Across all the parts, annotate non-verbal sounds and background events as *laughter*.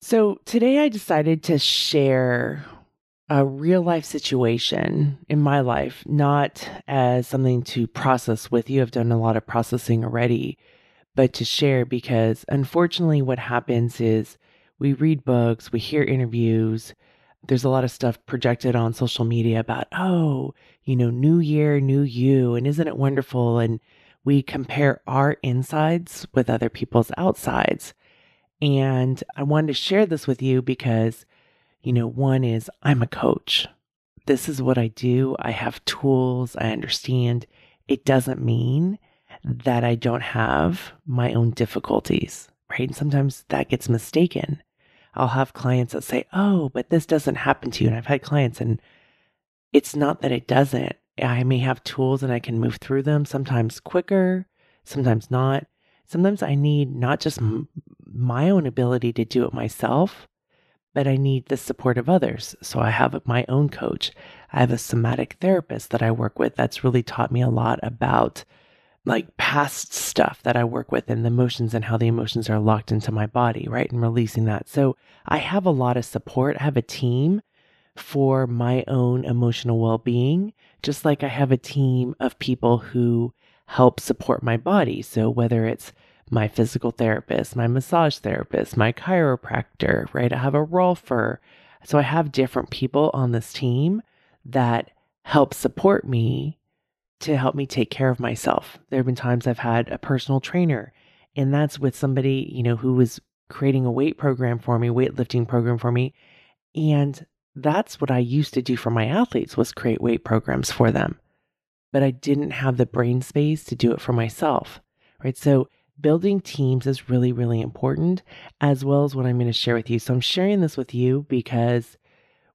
So, today I decided to share a real life situation in my life, not as something to process with you. I've done a lot of processing already, but to share because unfortunately, what happens is we read books, we hear interviews. There's a lot of stuff projected on social media about, oh, you know, new year, new you, and isn't it wonderful? And we compare our insides with other people's outsides. And I wanted to share this with you because, you know, one is I'm a coach. This is what I do. I have tools. I understand. It doesn't mean that I don't have my own difficulties, right? And sometimes that gets mistaken. I'll have clients that say, oh, but this doesn't happen to you. And I've had clients, and it's not that it doesn't. I may have tools and I can move through them sometimes quicker, sometimes not. Sometimes I need not just my own ability to do it myself, but I need the support of others. So I have my own coach. I have a somatic therapist that I work with that's really taught me a lot about like past stuff that I work with and the emotions and how the emotions are locked into my body, right? And releasing that. So I have a lot of support. I have a team for my own emotional well being, just like I have a team of people who help support my body. So whether it's my physical therapist, my massage therapist, my chiropractor, right? I have a rolfer. So I have different people on this team that help support me to help me take care of myself. There have been times I've had a personal trainer, and that's with somebody, you know, who was creating a weight program for me, weightlifting program for me. And that's what I used to do for my athletes was create weight programs for them. But I didn't have the brain space to do it for myself. Right? So building teams is really really important as well as what I'm going to share with you. So I'm sharing this with you because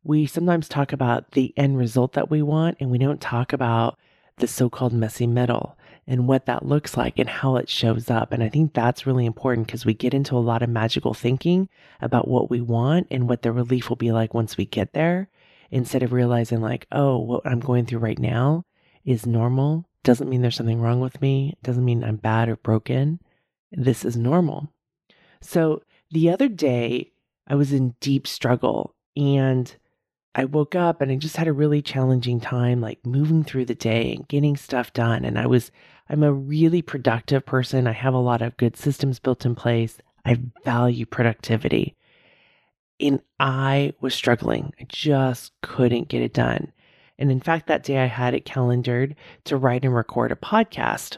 we sometimes talk about the end result that we want and we don't talk about the so-called messy middle and what that looks like and how it shows up. And I think that's really important because we get into a lot of magical thinking about what we want and what the relief will be like once we get there instead of realizing, like, oh, what I'm going through right now is normal. Doesn't mean there's something wrong with me. Doesn't mean I'm bad or broken. This is normal. So the other day, I was in deep struggle and I woke up and I just had a really challenging time, like moving through the day and getting stuff done. And I was, I'm a really productive person. I have a lot of good systems built in place. I value productivity. And I was struggling. I just couldn't get it done. And in fact, that day I had it calendared to write and record a podcast.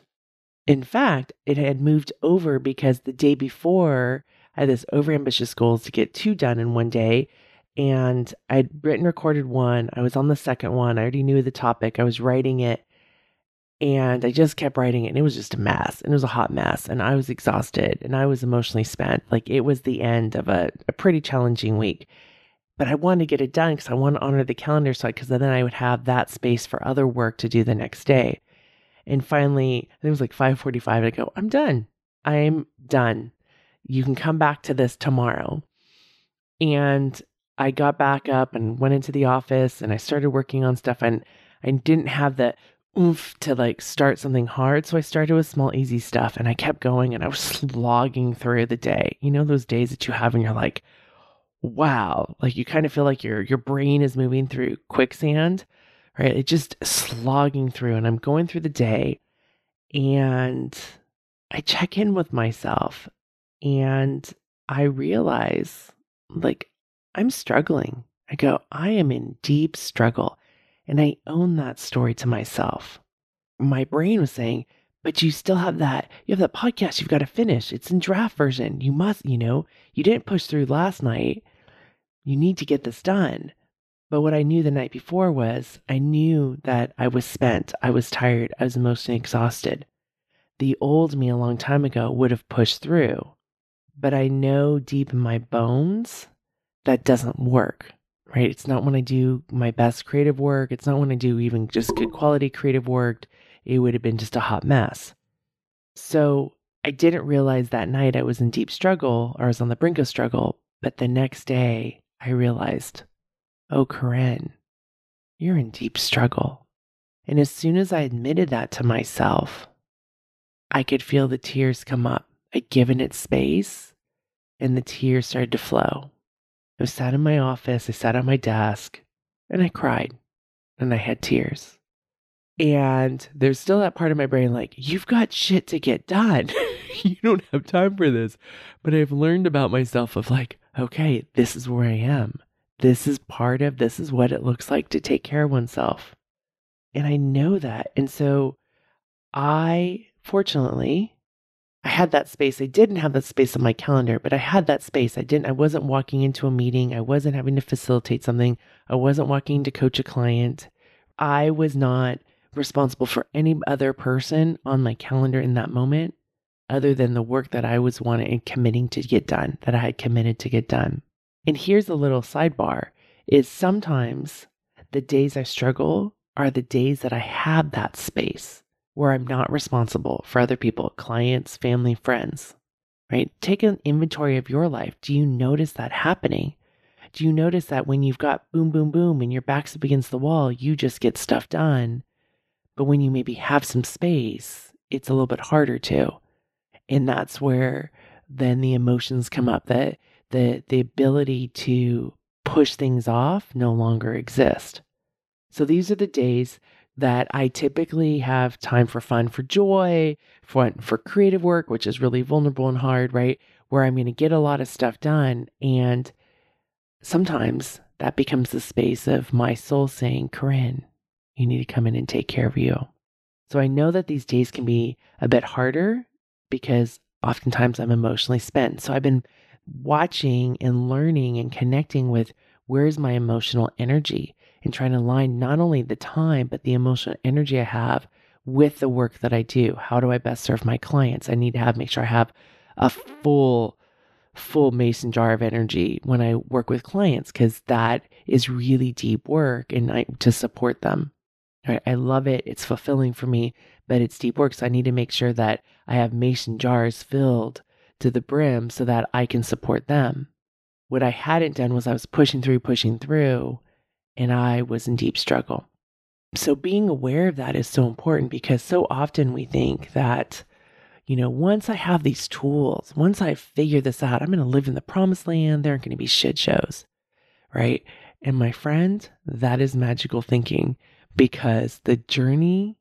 In fact, it had moved over because the day before I had this overambitious goals to get two done in one day and I'd written recorded one. I was on the second one. I already knew the topic. I was writing it and I just kept writing it and it was just a mess and it was a hot mess and I was exhausted and I was emotionally spent. Like it was the end of a, a pretty challenging week. But I wanted to get it done because I want to honor the calendar so because then I would have that space for other work to do the next day. And finally, it was like 5:45 I go, "I'm done. I'm done. You can come back to this tomorrow." And I got back up and went into the office and I started working on stuff and I didn't have the oomph to like start something hard. So I started with small, easy stuff and I kept going and I was *laughs* slogging through the day. You know, those days that you have and you're like, wow, like you kind of feel like your your brain is moving through quicksand, right? It just slogging through and I'm going through the day and I check in with myself and I realize like I'm struggling. I go, I am in deep struggle. And I own that story to myself. My brain was saying, but you still have that. You have that podcast you've got to finish. It's in draft version. You must, you know, you didn't push through last night. You need to get this done. But what I knew the night before was I knew that I was spent. I was tired. I was emotionally exhausted. The old me a long time ago would have pushed through. but I know deep in my bones that doesn't work, right? It's not when I do my best creative work. It's not when I do even just good quality creative work. It would have been just a hot mess. So I didn't realize that night I was in deep struggle or I was on the brink of struggle. But the next day I realized, oh, Koren, you're in deep struggle. And as soon as I admitted that to myself, I could feel the tears come up. I'd given it space and the tears started to flow. I sat in my office, I sat at my desk, and I cried and I had tears. And there's still that part of my brain like, you've got shit to get done. *laughs* you don't have time for this. But I've learned about myself of like, okay, this is where I am. This is part of, this is what it looks like to take care of oneself. And I know that. And so I, fortunately, I had that space. I didn't have that space on my calendar, but I had that space. I didn't, I wasn't walking into a meeting. I wasn't having to facilitate something. I wasn't walking to coach a client. I was not responsible for any other person on my calendar in that moment other than the work that I was wanting and committing to get done, that I had committed to get done. And here's a little sidebar is sometimes the days I struggle are the days that I have that space where I'm not responsible for other people, clients, family, friends, right? Take an inventory of your life. Do you notice that happening? Do you notice that when you've got boom, boom, boom and your back's up against the wall, you just get stuff done? But when you maybe have some space, it's a little bit harder to. And that's where then the emotions come up that the the ability to push things off no longer exist. So these are the days that I typically have time for fun, for joy, for for creative work, which is really vulnerable and hard, right? Where I'm going to get a lot of stuff done and sometimes that becomes the space of my soul saying, "Koren, you need to come in and take care of you." So I know that these days can be a bit harder because oftentimes I'm emotionally spent. So I've been watching and learning and connecting with where's my emotional energy and trying to align not only the time, but the emotional energy I have with the work that I do. How do I best serve my clients? I need to have, make sure I have a full, full mason jar of energy when I work with clients because that is really deep work and I, to support them. Right? I love it. It's fulfilling for me, but it's deep work. So I need to make sure that I have mason jars filled to the brim so that I can support them. What I hadn't done was I was pushing through, pushing through, and I was in deep struggle. So being aware of that is so important because so often we think that, you know, once I have these tools, once I figure this out, I'm going to live in the promised land. There aren't going to be shit shows, right? And my friend, that is magical thinking because the journey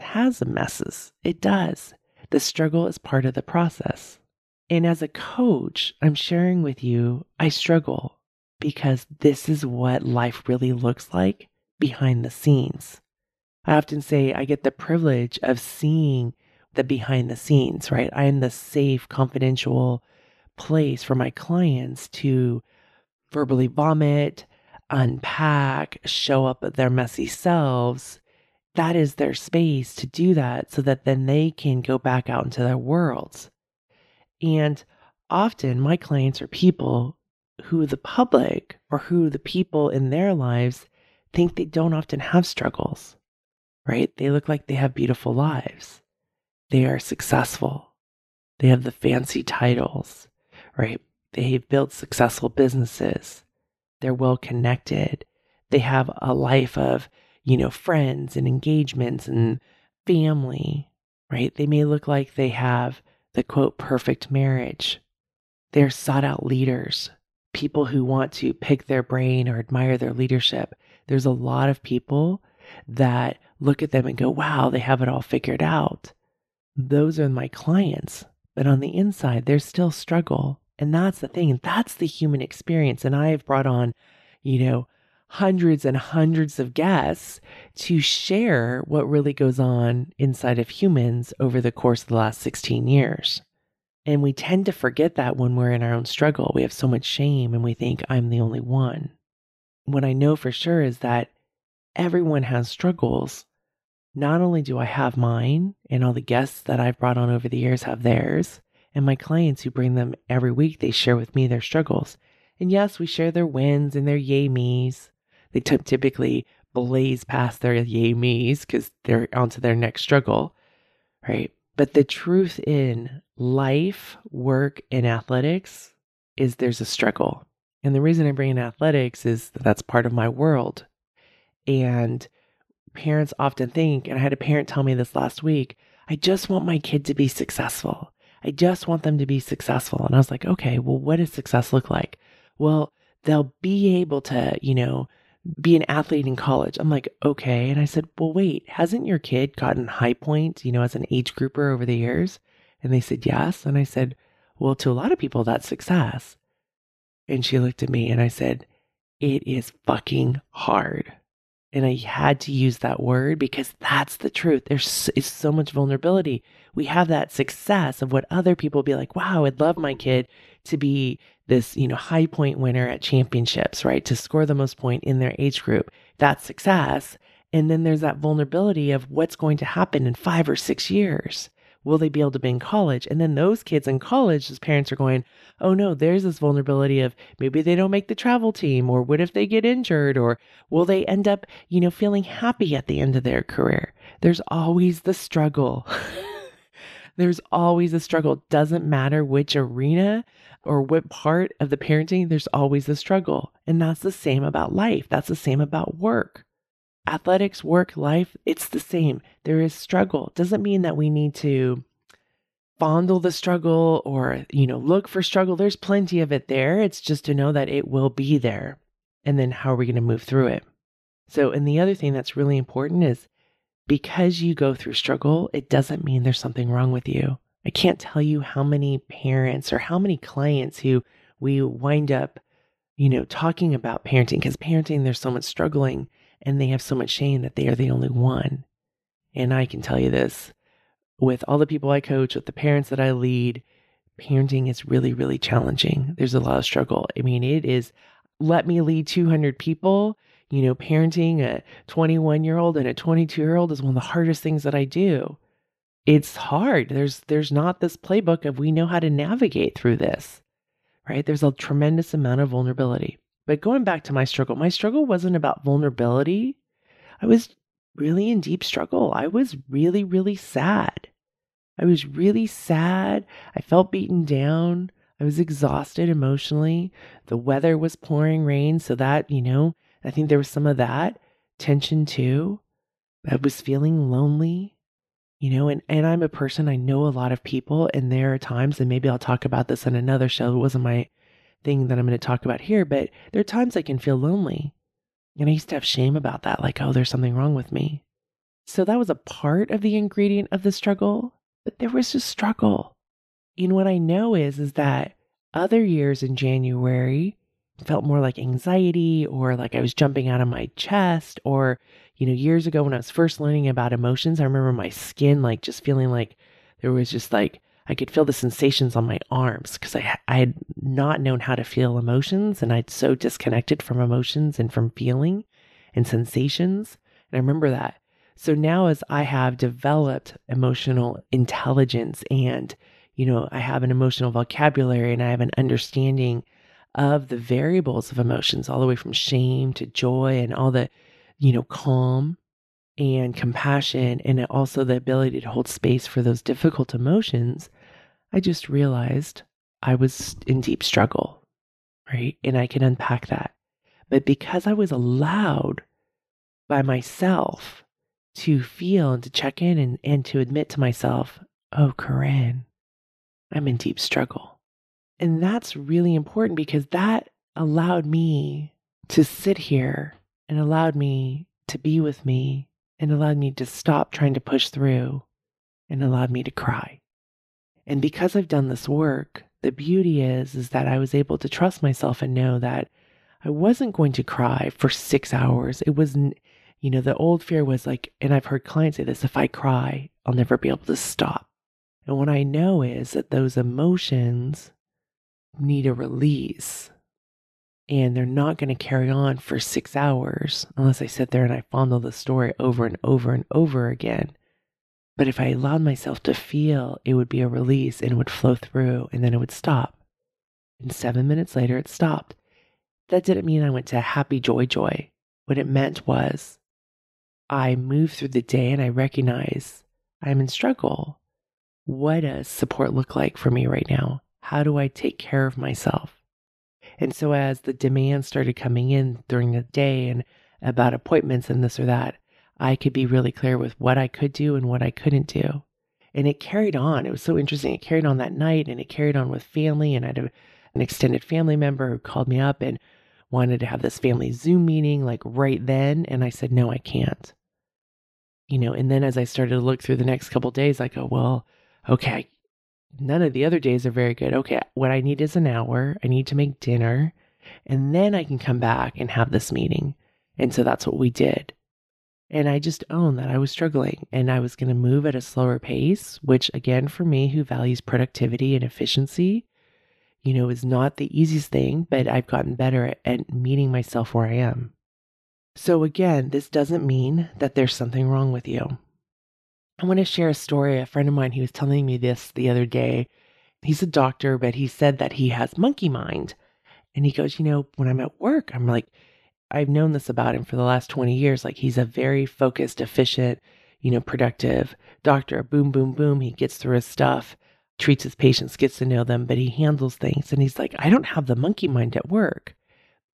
has messes. It does. The struggle is part of the process. And as a coach, I'm sharing with you, I struggle because this is what life really looks like behind the scenes. I often say I get the privilege of seeing the behind the scenes, right? I am the safe, confidential place for my clients to verbally vomit, unpack, show up their messy selves. That is their space to do that so that then they can go back out into their worlds. And often my clients are people who the public or who the people in their lives think they don't often have struggles, right? They look like they have beautiful lives. They are successful. They have the fancy titles, right? They've built successful businesses. They're well connected. They have a life of, you know, friends and engagements and family, right? They may look like they have the quote, perfect marriage. They're sought out leaders, people who want to pick their brain or admire their leadership. There's a lot of people that look at them and go, wow, they have it all figured out. Those are my clients. But on the inside, there's still struggle. And that's the thing. That's the human experience. And I have brought on, you know, hundreds and hundreds of guests to share what really goes on inside of humans over the course of the last 16 years. And we tend to forget that when we're in our own struggle. We have so much shame and we think, I'm the only one. What I know for sure is that everyone has struggles. Not only do I have mine, and all the guests that I've brought on over the years have theirs, And my clients who bring them every week, they share with me their struggles. And yes, we share their wins and their yay me's. They t- typically blaze past their yay me's because they're onto their next struggle, right? But the truth in life, work, and athletics is there's a struggle. And the reason I bring in athletics is that that's part of my world. And parents often think, and I had a parent tell me this last week, I just want my kid to be successful. I just want them to be successful. And I was like, okay, well, what does success look like? Well, they'll be able to, you know, be an athlete in college. I'm like, okay. And I said, well, wait, hasn't your kid gotten high points, you know, as an age grouper over the years? And they said, yes. And I said, well, to a lot of people, that's success. And she looked at me and I said, it is fucking hard. And I had to use that word because that's the truth. There's is so much vulnerability. We have that success of what other people be like, wow, I'd love my kid to be this, you know, high point winner at championships, right? To score the most point in their age group. That's success. And then there's that vulnerability of what's going to happen in five or six years. Will they be able to be in college? And then those kids in college, as parents are going, oh no, there's this vulnerability of maybe they don't make the travel team, or what if they get injured, or will they end up, you know, feeling happy at the end of their career? There's always the struggle. *laughs* there's always a struggle. Doesn't matter which arena or what part of the parenting, there's always a struggle. And that's the same about life. That's the same about work athletics, work, life, it's the same. There is struggle. Doesn't mean that we need to fondle the struggle or, you know, look for struggle. There's plenty of it there. It's just to know that it will be there. And then how are we going to move through it? So, and the other thing that's really important is because you go through struggle, it doesn't mean there's something wrong with you. I can't tell you how many parents or how many clients who we wind up, you know, talking about parenting because parenting, there's so much struggling and they have so much shame that they are the only one. And I can tell you this with all the people I coach, with the parents that I lead, parenting is really, really challenging. There's a lot of struggle. I mean, it is let me lead 200 people. You know, parenting a 21 year old and a 22 year old is one of the hardest things that I do. It's hard. There's there's not this playbook of we know how to navigate through this. Right? There's a tremendous amount of vulnerability. But going back to my struggle, my struggle wasn't about vulnerability. I was really in deep struggle. I was really, really sad. I was really sad. I felt beaten down. I was exhausted emotionally. The weather was pouring rain. So that, you know, I think there was some of that tension too. I was feeling lonely, you know, and, and I'm a person, I know a lot of people, and there are times, and maybe I'll talk about this in another show. It wasn't my thing that I'm going to talk about here, but there are times I can feel lonely. And I used to have shame about that, like, oh, there's something wrong with me. So that was a part of the ingredient of the struggle, but there was just struggle. And what I know is, is that other years in January felt more like anxiety or like I was jumping out of my chest or, you know, years ago when I was first learning about emotions, I remember my skin like just feeling like there was just like I could feel the sensations on my arms because I, I had not known how to feel emotions and I'd so disconnected from emotions and from feeling and sensations. And I remember that. So now, as I have developed emotional intelligence and, you know, I have an emotional vocabulary and I have an understanding of the variables of emotions, all the way from shame to joy and all the, you know, calm and compassion, and also the ability to hold space for those difficult emotions, I just realized I was in deep struggle, right? And I can unpack that. But because I was allowed by myself to feel and to check in and, and to admit to myself, oh, Koren, I'm in deep struggle. And that's really important because that allowed me to sit here and allowed me to be with me and allowed me to stop trying to push through and allowed me to cry. And because I've done this work, the beauty is is that I was able to trust myself and know that I wasn't going to cry for 6 hours. It wasn't you know, the old fear was like and I've heard clients say this, if I cry, I'll never be able to stop. And what I know is that those emotions need a release. And they're not going to carry on for six hours unless I sit there and I fondle the story over and over and over again. But if I allowed myself to feel, it would be a release and it would flow through and then it would stop. And seven minutes later, it stopped. That didn't mean I went to happy joy joy. What it meant was I move through the day and I recognize I'm in struggle. What does support look like for me right now? How do I take care of myself? And so, as the demands started coming in during the day and about appointments and this or that, I could be really clear with what I could do and what I couldn't do. And it carried on. It was so interesting. It carried on that night and it carried on with family. And I had a, an extended family member who called me up and wanted to have this family Zoom meeting like right then. And I said, no, I can't you know, and then as I started to look through the next couple days, I go, well, okay, none of the other days are very good. Okay, what I need is an hour. I need to make dinner, and then I can come back and have this meeting. And so that's what we did. And I just owned that I was struggling and I was going to move at a slower pace, which, again, for me who values productivity and efficiency, you know, is not the easiest thing, but I've gotten better at, at meeting myself where I am. So, again, this doesn't mean that there's something wrong with you. I want to share a story. A friend of mine, he was telling me this the other day. He's a doctor, but he said that he has monkey mind. And he goes, You know, when I'm at work, I'm like, I've known this about him for the last 20 years. Like, he's a very focused, efficient, you know, productive doctor. Boom, boom, boom. He gets through his stuff, treats his patients, gets to know them, but he handles things. And he's like, I don't have the monkey mind at work.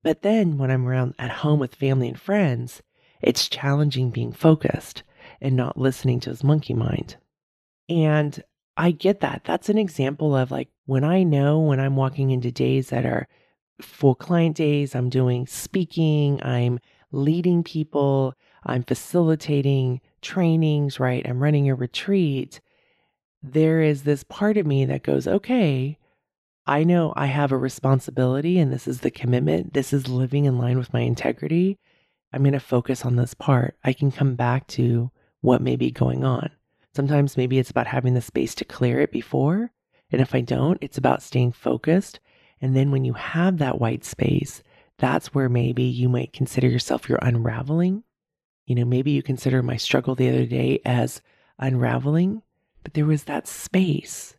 But then when I'm around at home with family and friends, it's challenging being focused and not listening to his monkey mind. And I get that. That's an example of like when I know when I'm walking into days that are full client days, I'm doing speaking, I'm leading people, I'm facilitating trainings, right? I'm running a retreat. There is this part of me that goes, okay, I know I have a responsibility and this is the commitment. This is living in line with my integrity. I'm going to focus on this part. I can come back to what may be going on. Sometimes maybe it's about having the space to clear it before. And if I don't, it's about staying focused. And then when you have that white space, that's where maybe you might consider yourself you're unraveling. You know, maybe you consider my struggle the other day as unraveling, but there was that space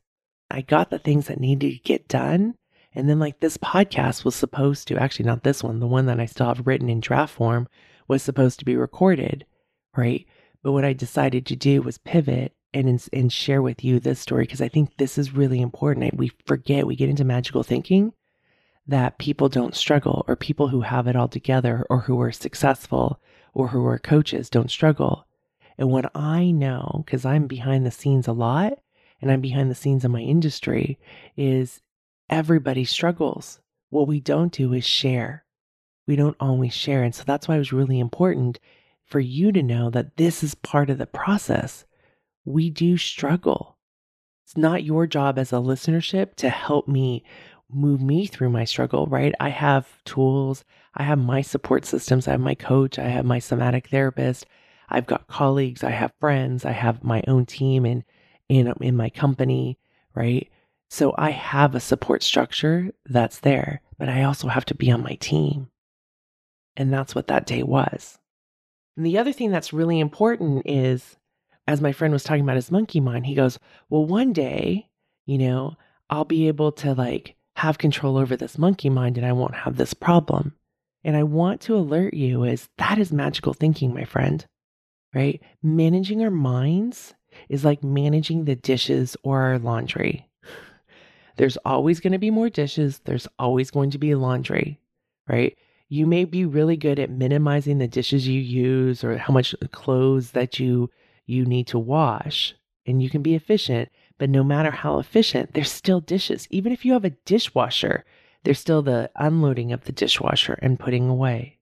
I got the things that needed to get done. And then, like, this podcast was supposed to actually, not this one, the one that I still have written in draft form was supposed to be recorded, right? But what I decided to do was pivot and, and share with you this story because I think this is really important. We forget, we get into magical thinking that people don't struggle or people who have it all together or who are successful or who are coaches don't struggle. And what I know, because I'm behind the scenes a lot, and I'm behind the scenes in my industry is everybody struggles. What we don't do is share. We don't always share. And so that's why it was really important for you to know that this is part of the process. We do struggle. It's not your job as a listenership to help me move me through my struggle, right? I have tools, I have my support systems, I have my coach, I have my somatic therapist, I've got colleagues, I have friends, I have my own team, and in, um, in my company, right? So I have a support structure that's there, but I also have to be on my team. And that's what that day was. And the other thing that's really important is, as my friend was talking about his monkey mind, he goes, Well, one day, you know, I'll be able to like have control over this monkey mind and I won't have this problem. And I want to alert you is that is magical thinking, my friend, right? Managing our minds is like managing the dishes or our laundry. There's always going to be more dishes, there's always going to be laundry, right? You may be really good at minimizing the dishes you use or how much clothes that you you need to wash and you can be efficient, but no matter how efficient, there's still dishes. Even if you have a dishwasher, there's still the unloading of the dishwasher and putting away.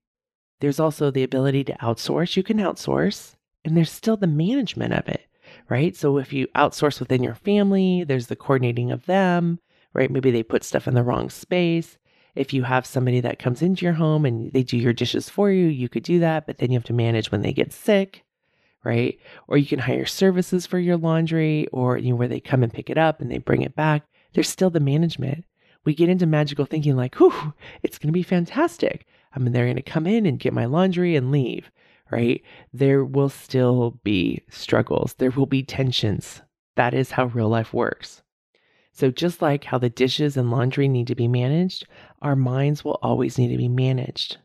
There's also the ability to outsource. You can outsource, and there's still the management of it right? So if you outsource within your family, there's the coordinating of them, right? Maybe they put stuff in the wrong space. If you have somebody that comes into your home and they do your dishes for you, you could do that, but then you have to manage when they get sick, right? Or you can hire services for your laundry or you know where they come and pick it up and they bring it back. There's still the management. We get into magical thinking like, whew, it's going to be fantastic. I mean, they're going to come in and get my laundry and leave right? There will still be struggles, there will be tensions. That is how real life works. So, just like how the dishes and laundry need to be managed, our minds will always need to be managed.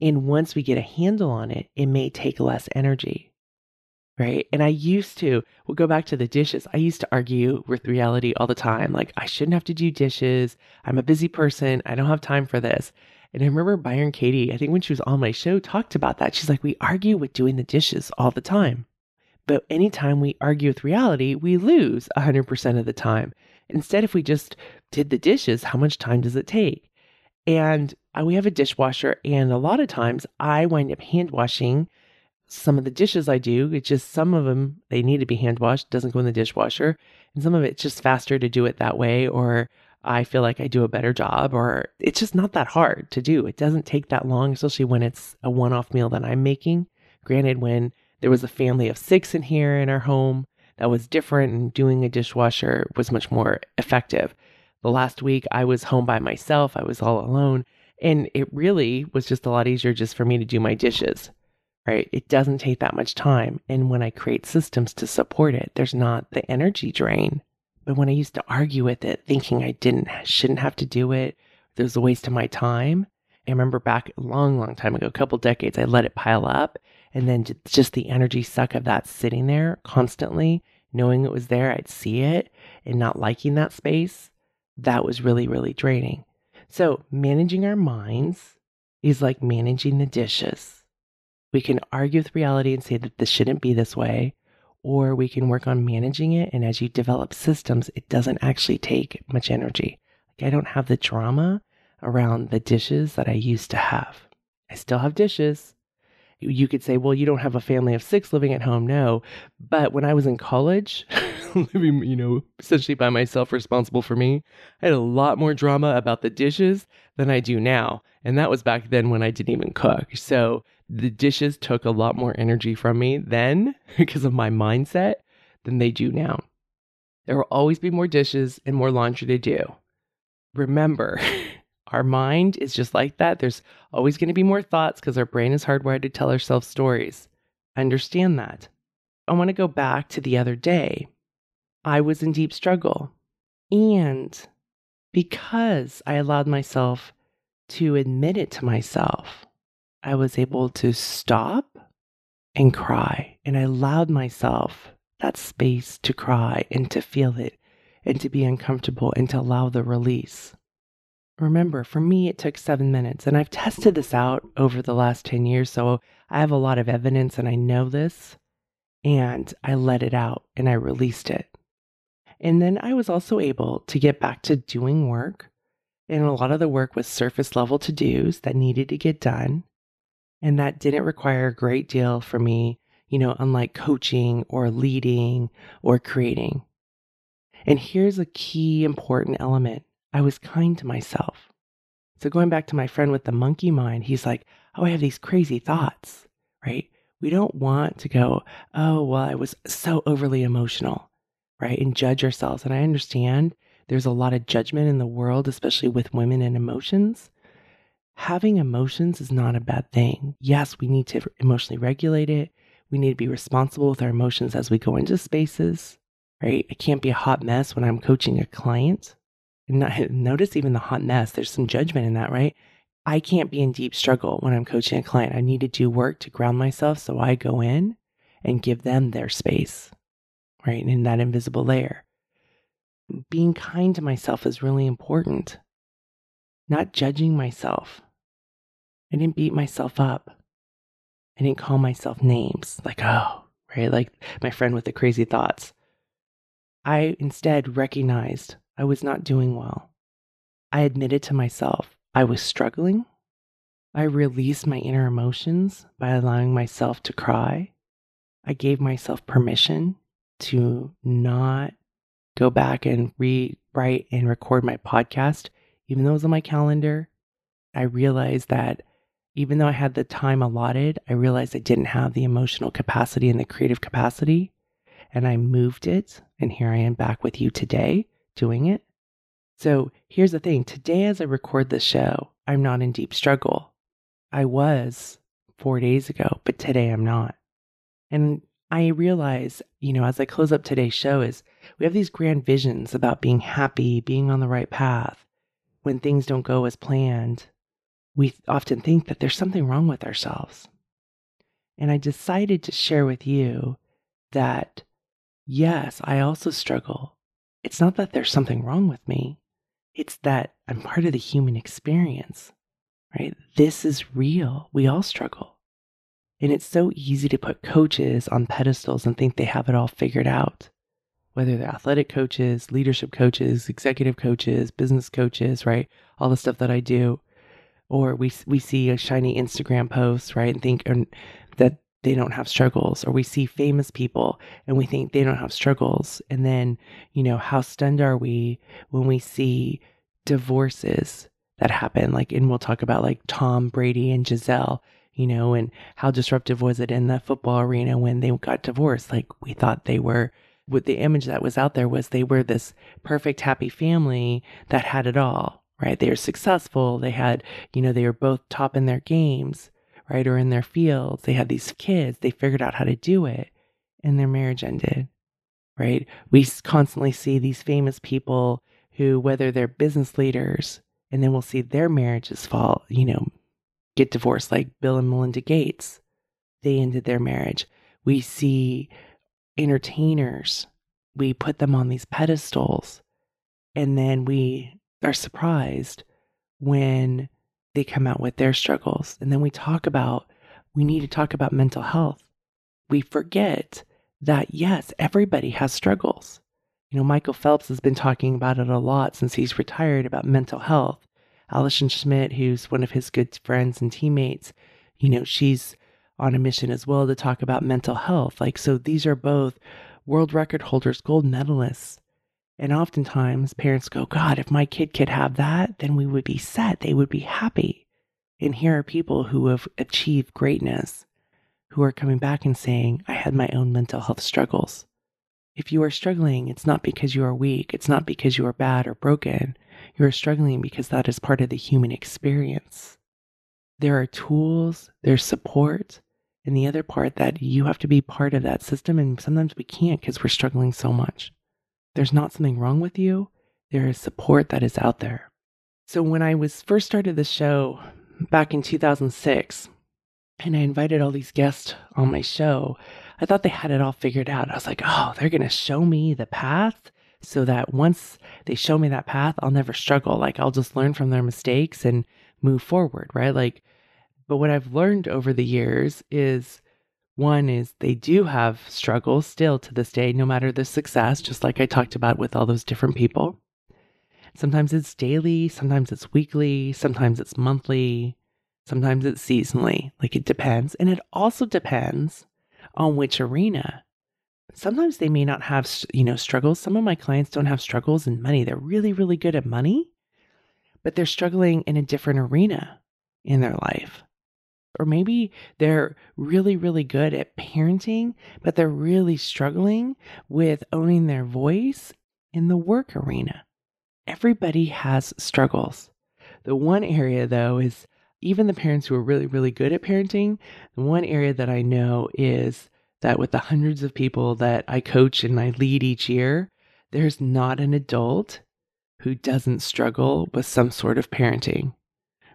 And once we get a handle on it, it may take less energy, right? And I used to, we'll go back to the dishes. I used to argue with reality all the time. Like, I shouldn't have to do dishes. I'm a busy person. I don't have time for this. And I remember Byron Katie, I think when she was on my show, talked about that. She's like, we argue with doing the dishes all the time. But anytime we argue with reality, we lose 100% of the time. Instead, if we just did the dishes, how much time does it take? And we have a dishwasher, and a lot of times I wind up hand washing some of the dishes I do. It's just some of them, they need to be hand washed, doesn't go in the dishwasher. And some of it's just faster to do it that way, or I feel like I do a better job, or it's just not that hard to do. It doesn't take that long, especially when it's a one off meal that I'm making. Granted, when there was a family of six in here in our home, that was different, and doing a dishwasher was much more effective. The last week, I was home by myself, I was all alone, and it really was just a lot easier just for me to do my dishes. Right? It doesn't take that much time. And when I create systems to support it, there's not the energy drain but when I used to argue with it, thinking I didn't, shouldn't have to do it, there was a waste of my time. I remember back a long, long time ago, a couple decades, I let it pile up. And then just the energy suck of that sitting there constantly, knowing it was there, I'd see it and not liking that space. That was really, really draining. So, managing our minds is like managing the dishes. We can argue with reality and say that this shouldn't be this way, or we can work on managing it. And as you develop systems, it doesn't actually take much energy. Like I don't have the drama around the dishes that I used to have. I still have dishes. You could say, well, you don't have a family of six living at home. No. But when I was in college, *laughs* *laughs* living, you know, essentially by myself, responsible for me, I had a lot more drama about the dishes than I do now. And that was back then when I didn't even cook. So the dishes took a lot more energy from me then *laughs* because of my mindset than they do now. There will always be more dishes and more laundry to do. Remember, *laughs* our mind is just like that. There's always going to be more thoughts because our brain is hardwired to tell ourselves stories. Understand that. I want to go back to the other day. I was in deep struggle. And because I allowed myself to admit it to myself, I was able to stop and cry. And I allowed myself that space to cry and to feel it and to be uncomfortable and to allow the release. Remember, for me, it took seven minutes, and I've tested this out over the last 10 years, so I have a lot of evidence and I know this. And I let it out and I released it. And then I was also able to get back to doing work. And a lot of the work was surface level to dos that needed to get done. And that didn't require a great deal for me, you know, unlike coaching or leading or creating. And here's a key important element I was kind to myself. So, going back to my friend with the monkey mind, he's like, Oh, I have these crazy thoughts, right? We don't want to go, Oh, well, I was so overly emotional, right? And judge ourselves. And I understand there's a lot of judgment in the world, especially with women and emotions having emotions is not a bad thing. Yes, we need to emotionally regulate it. We need to be responsible with our emotions as we go into spaces, right? I can't be a hot mess when I'm coaching a client. *laughs* Notice even the hot mess, there's some judgment in that, right? I can't be in deep struggle when I'm coaching a client. I need to do work to ground myself. So I go in and give them their space, right? In that invisible layer. Being kind to myself is really important not judging myself. I didn't beat myself up. I didn't call myself names like, oh, right? Like my friend with the crazy thoughts. I instead recognized I was not doing well. I admitted to myself I was struggling. I released my inner emotions by allowing myself to cry. I gave myself permission to not go back and rewrite and record my podcast even though it was on my calendar, I realized that even though I had the time allotted, I realized I didn't have the emotional capacity and the creative capacity. And I moved it. And here I am back with you today doing it. So here's the thing today, as I record this show, I'm not in deep struggle. I was four days ago, but today I'm not. And I realize, you know, as I close up today's show, is we have these grand visions about being happy, being on the right path. When things don't go as planned, we often think that there's something wrong with ourselves. And I decided to share with you that, yes, I also struggle. It's not that there's something wrong with me, it's that I'm part of the human experience, right? This is real. We all struggle. And it's so easy to put coaches on pedestals and think they have it all figured out. Whether they're athletic coaches, leadership coaches, executive coaches, business coaches, right? All the stuff that I do. Or we, we see a shiny Instagram post, right? And think um, that they don't have struggles. Or we see famous people and we think they don't have struggles. And then, you know, how stunned are we when we see divorces that happen? Like, and we'll talk about like Tom Brady and Gisele, you know, and how disruptive was it in the football arena when they got divorced? Like, we thought they were, with the image that was out there was they were this perfect, happy family that had it all, right? They were successful. They had, you know, they were both top in their games right? Or in their fields. They had these kids, they figured out how to do it, and their marriage ended, right? We constantly see these famous people who, whether they're business leaders, and then we'll see their marriages fall, you know, get divorced, like Bill and Melinda Gates. They ended their marriage. We see entertainers, we put them on these pedestals, and then we are surprised when they come out with their struggles. And then we talk about, we need to talk about mental health. We forget that, yes, everybody has struggles. You know, Michael Phelps has been talking about it a lot since he's retired about mental health. Allison Schmitt, who's one of his good friends and teammates, you know, she's on a mission as well to talk about mental health. Like, so these are both world record holders, gold medalists and oftentimes parents go, God, if my kid could have that, then we would be set. They would be happy. And here are people who have achieved greatness who are coming back and saying, I had my own mental health struggles. If you are struggling, it's not because you are weak. It's not because you are bad or broken. You are struggling because that is part of the human experience. There are tools, there's support, and the other part that you have to be part of that system. And sometimes we can't because we're struggling so much there's not something wrong with you. There is support that is out there. So when I was first started the show back in 2006, and I invited all these guests on my show, I thought they had it all figured out. I was like, oh, they're going to show me the path so that once they show me that path, I'll never struggle. Like I'll just learn from their mistakes and move forward, right? Like, but what I've learned over the years is one is they do have struggles still to this day, no matter the success, just like I talked about with all those different people. Sometimes it's daily, sometimes it's weekly, sometimes it's monthly, sometimes it's seasonally. Like it depends. And it also depends on which arena. Sometimes they may not have, you know, struggles. Some of my clients don't have struggles in money. They're really, really good at money, but they're struggling in a different arena in their life. Or maybe they're really, really good at parenting, but they're really struggling with owning their voice in the work arena. Everybody has struggles. The one area, though, is even the parents who are really, really good at parenting. The one area that I know is that with the hundreds of people that I coach and I lead each year, there's not an adult who doesn't struggle with some sort of parenting,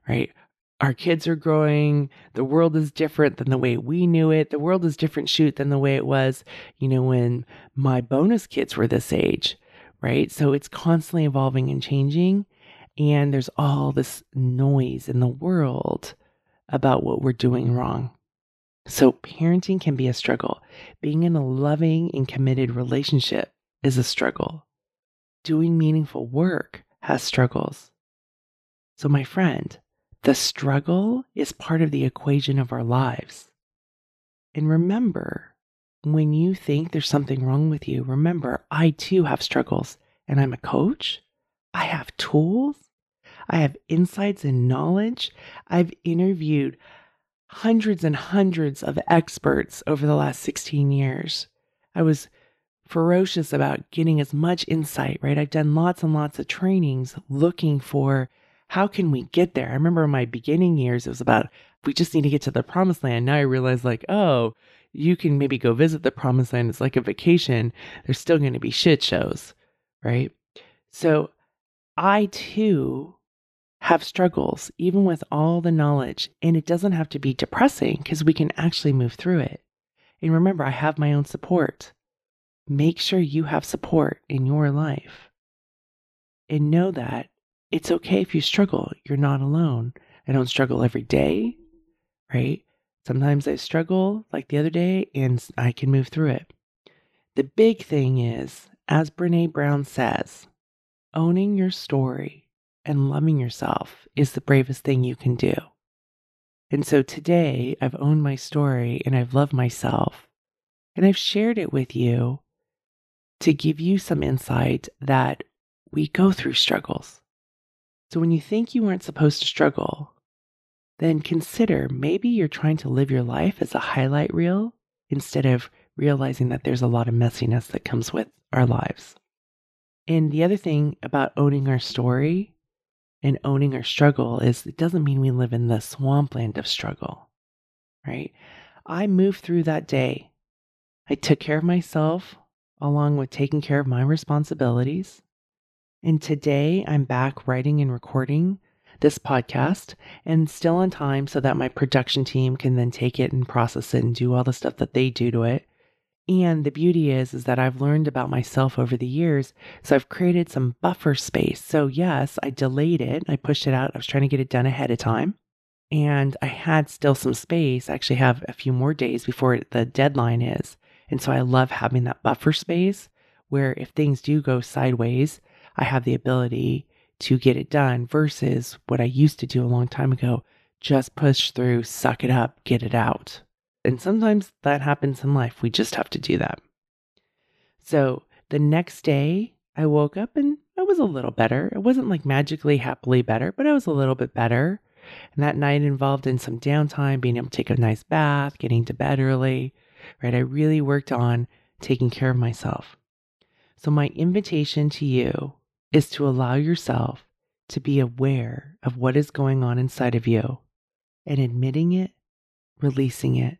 right? our kids are growing. The world is different than the way we knew it. The world is different shoot than the way it was, you know, when my bonus kids were this age, right? So it's constantly evolving and changing. And there's all this noise in the world about what we're doing wrong. So parenting can be a struggle. Being in a loving and committed relationship is a struggle. Doing meaningful work has struggles. So, my friend, the struggle is part of the equation of our lives. And remember, when you think there's something wrong with you, remember, I too have struggles and I'm a coach. I have tools. I have insights and knowledge. I've interviewed hundreds and hundreds of experts over the last 16 years. I was ferocious about getting as much insight, right? I've done lots and lots of trainings looking for how can we get there? I remember in my beginning years, it was about we just need to get to the promised land. Now I realize, like, oh, you can maybe go visit the promised land. It's like a vacation. There's still going to be shit shows, right? So I too have struggles, even with all the knowledge. And it doesn't have to be depressing because we can actually move through it. And remember, I have my own support. Make sure you have support in your life. And know that it's okay if you struggle. You're not alone. I don't struggle every day, right? Sometimes I struggle like the other day and I can move through it. The big thing is, as Brene Brown says, owning your story and loving yourself is the bravest thing you can do. And so today I've owned my story and I've loved myself and I've shared it with you to give you some insight that we go through struggles. So when you think you weren't supposed to struggle, then consider maybe you're trying to live your life as a highlight reel instead of realizing that there's a lot of messiness that comes with our lives. And the other thing about owning our story and owning our struggle is it doesn't mean we live in the swampland of struggle, right? I moved through that day. I took care of myself along with taking care of my responsibilities. And today I'm back writing and recording this podcast and still on time so that my production team can then take it and process it and do all the stuff that they do to it. And the beauty is is that I've learned about myself over the years, so I've created some buffer space. So yes, I delayed it. I pushed it out. I was trying to get it done ahead of time. And I had still some space. I actually have a few more days before the deadline is. And so I love having that buffer space where if things do go sideways, I have the ability to get it done versus what I used to do a long time ago just push through, suck it up, get it out. And sometimes that happens in life. We just have to do that. So the next day, I woke up and I was a little better. It wasn't like magically happily better, but I was a little bit better. And that night involved in some downtime, being able to take a nice bath, getting to bed early, right? I really worked on taking care of myself. So, my invitation to you is to allow yourself to be aware of what is going on inside of you and admitting it, releasing it,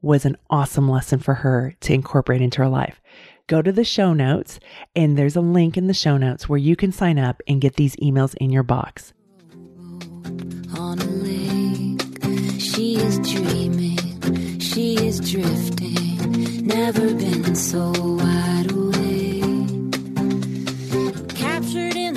was an awesome lesson for her to incorporate into her life. Go to the show notes, and there's a link in the show notes where you can sign up and get these emails in your box. She is dreaming, she is drifting, never been so wide awake. Captured in